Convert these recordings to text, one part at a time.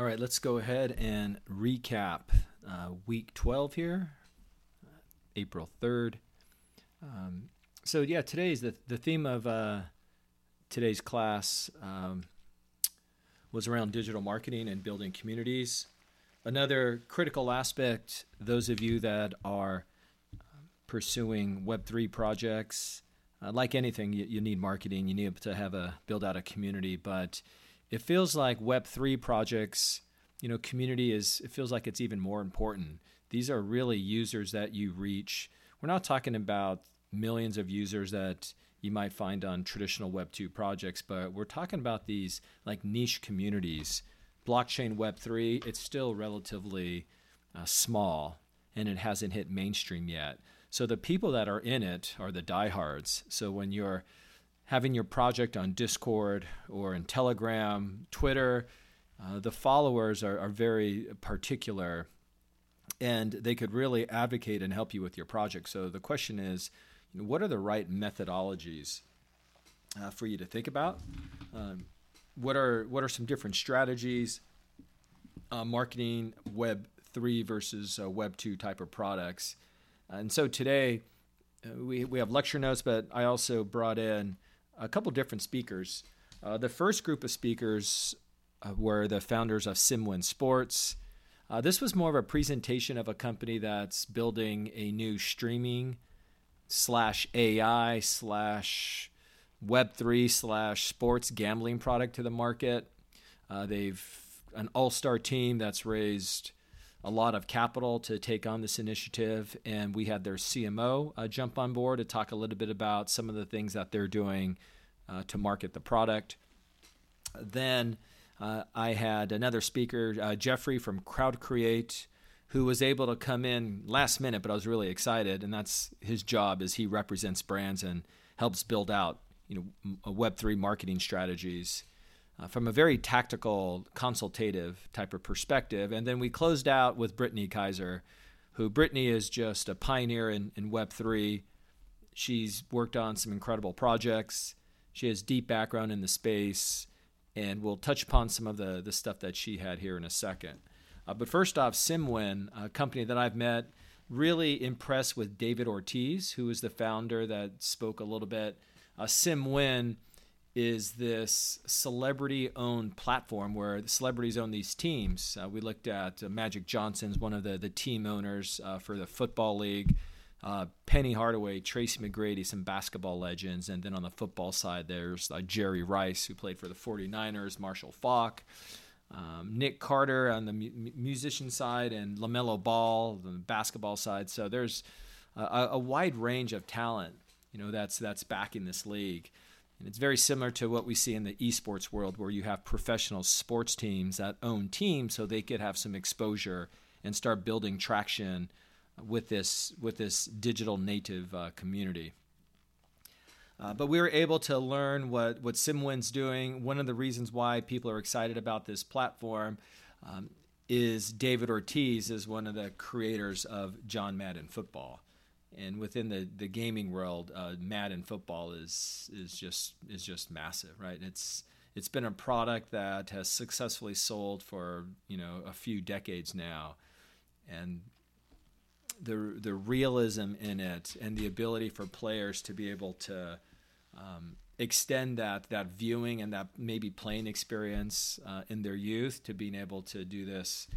All right, let's go ahead and recap uh, week 12 here, April 3rd. Um, so, yeah, today's the, the theme of uh, today's class um, was around digital marketing and building communities. Another critical aspect, those of you that are pursuing Web3 projects, uh, like anything, you, you, need marketing, you need to have a build out a community, but it feels like Web3 projects, you know, community is, it feels like it's even more important. These are really users that you reach. We're not talking about millions of users that you might find on traditional Web2 projects, but we're talking about these like niche communities. Blockchain Web3, it's still relatively uh, small and it hasn't hit mainstream yet. So the people that are in it are the diehards. So when you're having your project on Discord or in Telegram, Twitter, uh, the followers are, are very particular and they could really advocate and help you with your project. So the question is, you know, what are the right methodologies uh, for you to think about? Um, what are what are some different strategies? Uh, marketing Web three versus uh, Web two type of products, and so today uh, we we have lecture notes, but I also brought in a couple different speakers. Uh, the first group of speakers uh, were the founders of SimWin Sports. this was more of a presentation of a company that's building a new streaming slash AI slash Web3 slash sports gambling product to the market. Uh, they've an all star team that's raised a lot of capital to take on this initiative. And we had their CMO uh, jump on board to talk a little bit about some of the things that they're doing uh, to market the product. Then uh, I had another speaker, uh, Jeffrey from Crowd Create who was able to come in last minute, but I was really excited. And that's his job is he represents brands and helps build out, you know, Web3 marketing strategies uh, from a very tactical, consultative type of perspective. And then we closed out with Brittany Kaiser, who Brittany is just a pioneer in, in Web3. She's worked on some incredible projects. She has deep background in the space, and we'll touch upon some of the, the stuff that she had here in a second. Uh, but first off, SimWin, a company that I've met, really impressed with David Ortiz, who is the founder that spoke a little bit. Uh, SimWin is this celebrity owned platform where the celebrities own these teams. Uh, we looked at uh, Magic Johnson's one of the, the team owners uh, for the Football League. Uh, Penny Hardaway, Tracy McGrady, some basketball legends. And then on the football side, there's uh, Jerry Rice, who played for the 49ers, Marshall Faulk um, Nick Carter on the mu- musician side, and LaMelo Ball on the basketball side. So there's a, a, wide range of talent, you know, that's that's backing this league. And it's very similar to what we see in the esports world, where you have professional sports teams that own teams, so they could have some exposure and start building traction with this with this digital native uh, community. Uh, but we were able to learn what, what SimWin's doing. One of the reasons why people are excited about this platform um, is David Ortiz is one of the creators of John Madden Football. And within the, the gaming world, uh, Madden Football is is just is just massive, right? It's it's been a product that has successfully sold for you know a few decades now, and the the realism in it and the ability for players to be able to um, extend that that viewing and that maybe playing experience uh, in their youth to being able to do this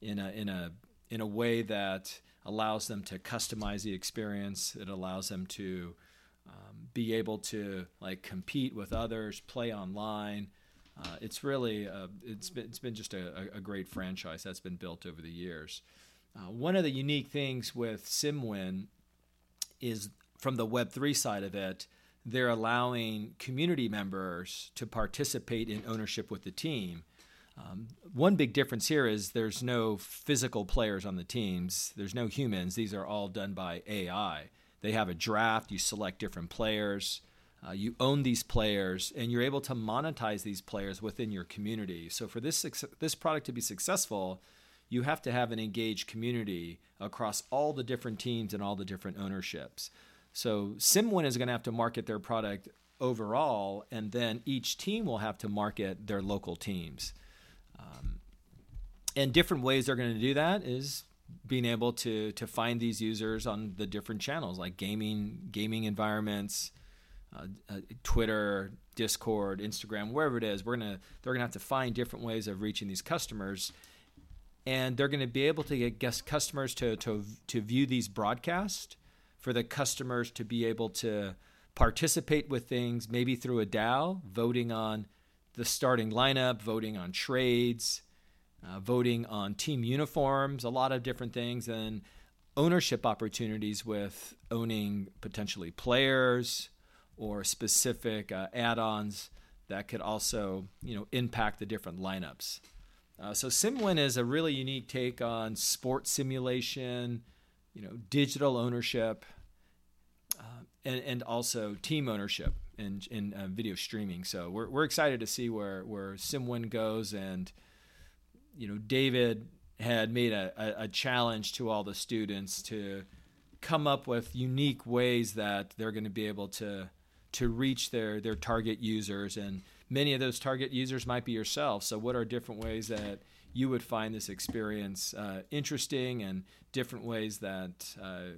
in a in a in a way that allows them to customize the experience. It allows them to um, be able to like compete with others, play online. Uh, it's really uh, it's been it's been just a, a, great franchise that's been built over the years. Uh, one of the unique things with SimWin is from the Web three side of it they're allowing community members to participate in ownership with the team. Um, one big difference here is there's no physical players on the teams. There's no humans. These are all done by AI. They have a draft. You select different players. Uh, you own these players, and you're able to monetize these players within your community. So for this this product to be successful, you have to have an engaged community across all the different teams and all the different ownerships. So SimWin is going to have to market their product overall, and then each team will have to market their local teams. Um, and different ways they're going to do that is being able to to find these users on the different channels like gaming gaming environments uh, uh, Twitter, Discord, Instagram, wherever it is, we're gonna they're gonna have to find different ways of reaching these customers, and they're gonna be able to get guest customers to to to view these broadcasts, for the customers to be able to participate with things, maybe through a DAO, voting on the starting lineup, voting on trades, uh, voting on team uniforms, a lot of different things, and ownership opportunities with owning potentially players or specific uh, add-ons that could also you know impact the different lineups. Uh, so SimWin is a really unique take on sports simulation, you know, digital ownership, uh, and and also team ownership in in uh, video streaming. So we're we're excited to see where where SimWin goes, and you know, David had made a, a, a challenge to all the students to come up with unique ways that they're going to be able to to reach their their target users. And many of those target users might be yourself. So what are different ways that you would find this experience uh, interesting and different ways that uh,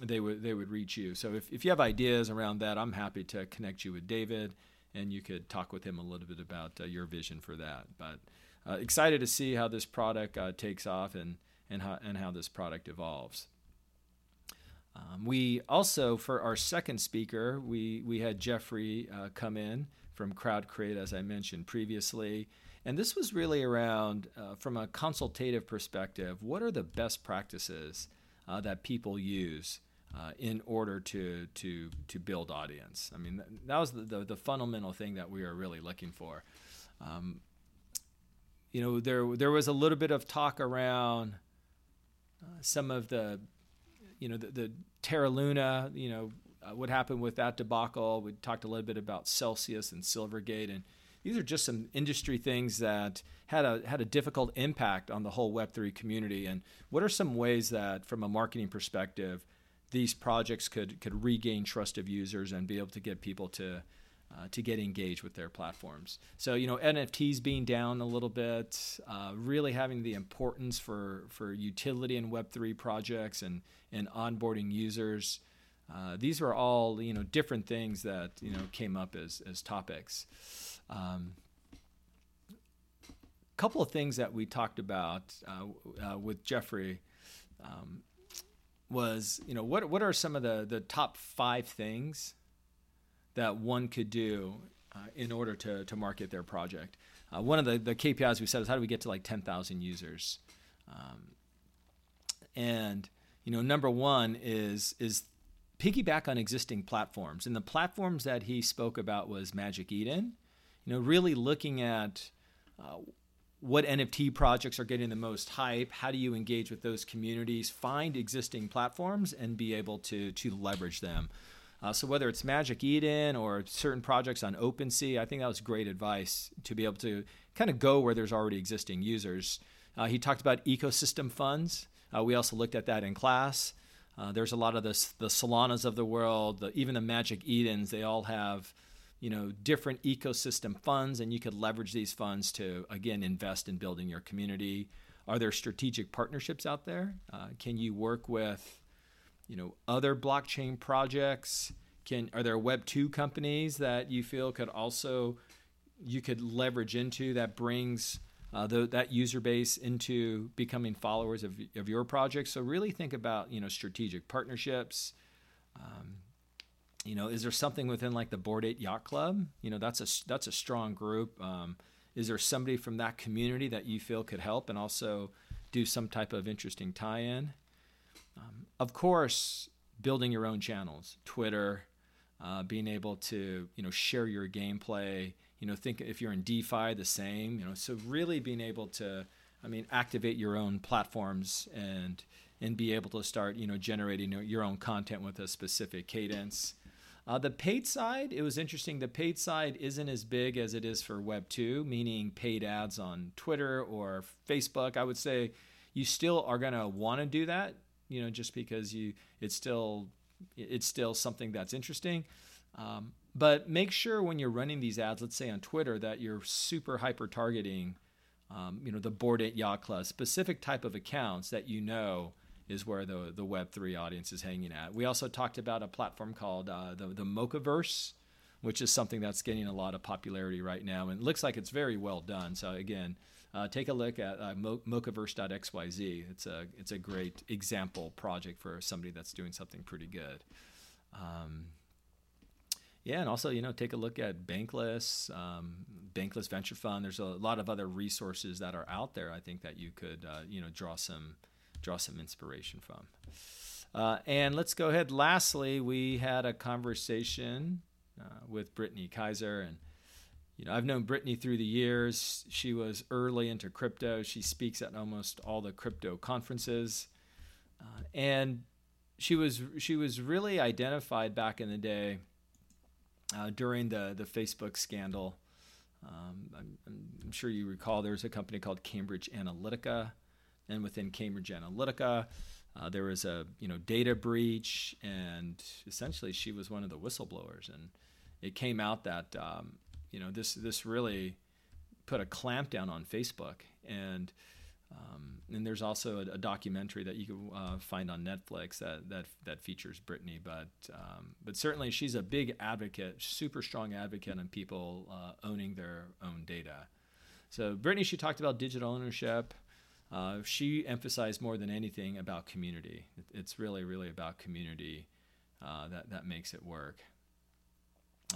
they would they would reach you. So if, if you have ideas around that i'm happy to connect you with david and you could talk with him a little bit about uh, your vision for that. But uh, excited to see how this product uh, takes off and and how, and how this product evolves. Um, we also, for our second speaker, we, we had Jeffrey uh, come in from Crowd Create, as I mentioned previously. And this was really around, uh, from a consultative perspective, what are the best practices uh, that people use uh, in order to, to, to build audience? I mean, that was the, the, the fundamental thing that we were really looking for. Um, you know, there, there was a little bit of talk around uh, some of the you know, the, the Terra Luna, you know, uh, what happened with that debacle. We talked a little bit about Celsius and Silvergate, and these are just some industry things that had a had a difficult impact on the whole Web3 community. And what are some ways that, from a marketing perspective, these projects could could regain trust of users and be able to get people to uh, to get engaged with their platforms. So you know NFTs being down a little bit, uh, really having the importance for for utility in Web three projects and and onboarding users. Uh, these were all you know different things that you know came up as as topics. Um, couple of things that we talked about uh, uh, with Jeffrey um, was you know what what are some of the the top five things that one could do uh, in order to, to market their project. Uh, one of the, the KPIs we said is how do we get to like 10,000 users? Um, and you know, number one is is piggyback on existing platforms. And the platforms that he spoke about was Magic Eden. You know, really looking at uh, what NFT projects are getting the most hype. How do you engage with those communities? Find existing platforms and be able to to leverage them. Uh, so whether it's Magic Eden or certain projects on OpenSea, I think that was great advice to be able to kind of go where there's already existing users. Uh, he talked about ecosystem funds. Uh, we also looked at that in class. Uh, there's a lot of the the Solanas of the world, the, even the Magic Edens. They all have, you know, different ecosystem funds, and you could leverage these funds to again invest in building your community. Are there strategic partnerships out there? Uh, can you work with you know other blockchain projects can are there web 2 companies that you feel could also you could leverage into that brings uh, the, that user base into becoming followers of, of your project so really think about you know strategic partnerships um, you know is there something within like the Bored Ape Yacht Club you know that's a that's a strong group um, is there somebody from that community that you feel could help and also do some type of interesting tie-in um, of course, building your own channels, Twitter, uh, being able to you know share your gameplay. You know, think if you're in DeFi, the same. You know, so really being able to, I mean, activate your own platforms and and be able to start you know generating your own content with a specific cadence. Uh, the paid side, it was interesting. The paid side isn't as big as it is for Web 2, meaning paid ads on Twitter or Facebook. I would say you still are going to want to do that you know, just because you it's still it's still something that's interesting. Um, but make sure when you're running these ads, let's say on Twitter, that you're super hyper targeting um, you know, the Bored Ape Yacht Club, specific type of accounts that you know is where the the Web three audience is hanging at. We also talked about a platform called uh, the the Mocaverse, which is something that's getting a lot of popularity right now, and it looks like it's very well done. So again, uh, take a look at uh, mocaverse.xyz. It's a it's a great example project for somebody that's doing something pretty good. Um, yeah, and also you know take a look at Bankless, um, Bankless Venture Fund. There's a lot of other resources that are out there. I think that you could uh, you know draw some draw some inspiration from. Uh, and let's go ahead. Lastly, we had a conversation uh, with Brittany Kaiser, and you know I've known Brittany through the years. She was early into crypto. She speaks at almost all the crypto conferences, uh, and she was she was really identified back in the day uh, during the the Facebook scandal. Um, I'm, I'm, sure you recall there's a company called Cambridge Analytica, and within Cambridge Analytica, uh, there was a you know data breach, and essentially she was one of the whistleblowers, and it came out that um, you know this this really put a clamp down on Facebook, and um, and there's also a, a, documentary that you can uh, find on Netflix that that that features Brittany. But um, but certainly she's a big advocate, super strong advocate on people uh, owning their own data. So Brittany, she talked about digital ownership. Uh, she emphasized more than anything about community. It's really really about community uh, that that makes it work.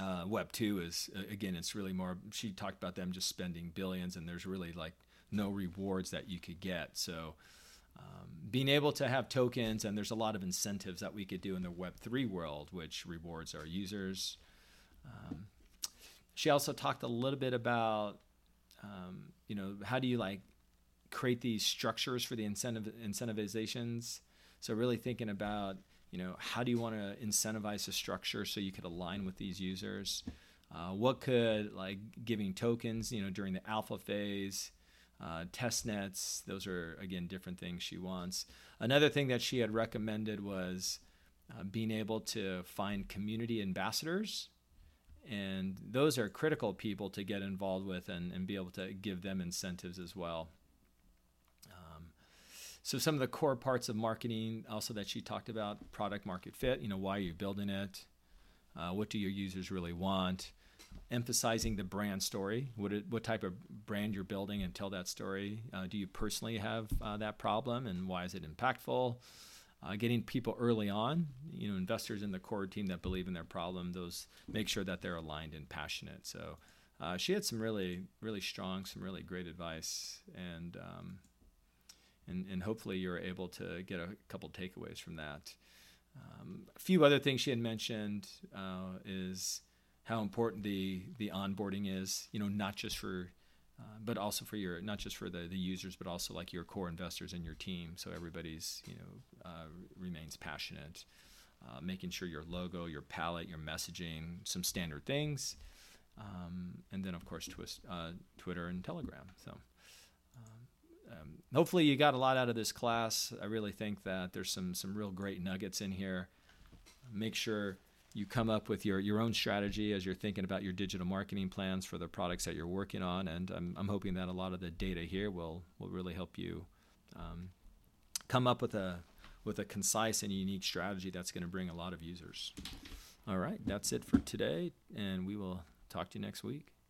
Uh, Web two is again, it's really more. She talked about them just spending billions, and there's really like no rewards that you could get. So um, being able to have tokens, and there's a lot of incentives that we could do in the Web3 world, which rewards our users. Um, she also talked a little bit about, um, you know, how do you like create these structures for the incentive incentivizations? So really thinking about, you know, how do you want to incentivize a structure so you could align with these users? Uh, what could like giving tokens, you know, during the alpha phase, uh, test nets. Those are, again, different things she wants. Another thing that she had recommended was uh, being able to find community ambassadors. And those are critical people to get involved with and, and be able to give them incentives as well. So, some of the core parts of marketing also that she talked about product market fit, you know, why are you building it? Uh, what do your users really want? emphasizing the brand story, what, it, what type of brand you're building, and tell that story. Uh, do you personally have uh, that problem, and why is it impactful? Uh, getting people early on, you know, investors in the core team that believe in their problem, those make sure that they're aligned and passionate. So uh, she had some really, really strong, some really great advice, and um, and and hopefully you're able to get a couple takeaways from that. Um, a few other things she had mentioned uh, is how important the the onboarding is. You know, not just for uh, but also for your not just for the, the users, but also like your core investors and your team. So everybody's you know uh, remains passionate, uh, making sure your logo, your palette, your messaging, some standard things, um, and then of course twist, uh, Twitter and Telegram. So. Hopefully you got a lot out of this class. I really think that there's some some real great nuggets in here. Make sure you come up with your, your own strategy as you're thinking about your digital marketing plans for the products that you're working on. And I'm, I'm hoping that a lot of the data here will, will really help you um, come up with a, with a concise and unique strategy that's going to bring a lot of users. All right, that's it for today, and we will talk to you next week.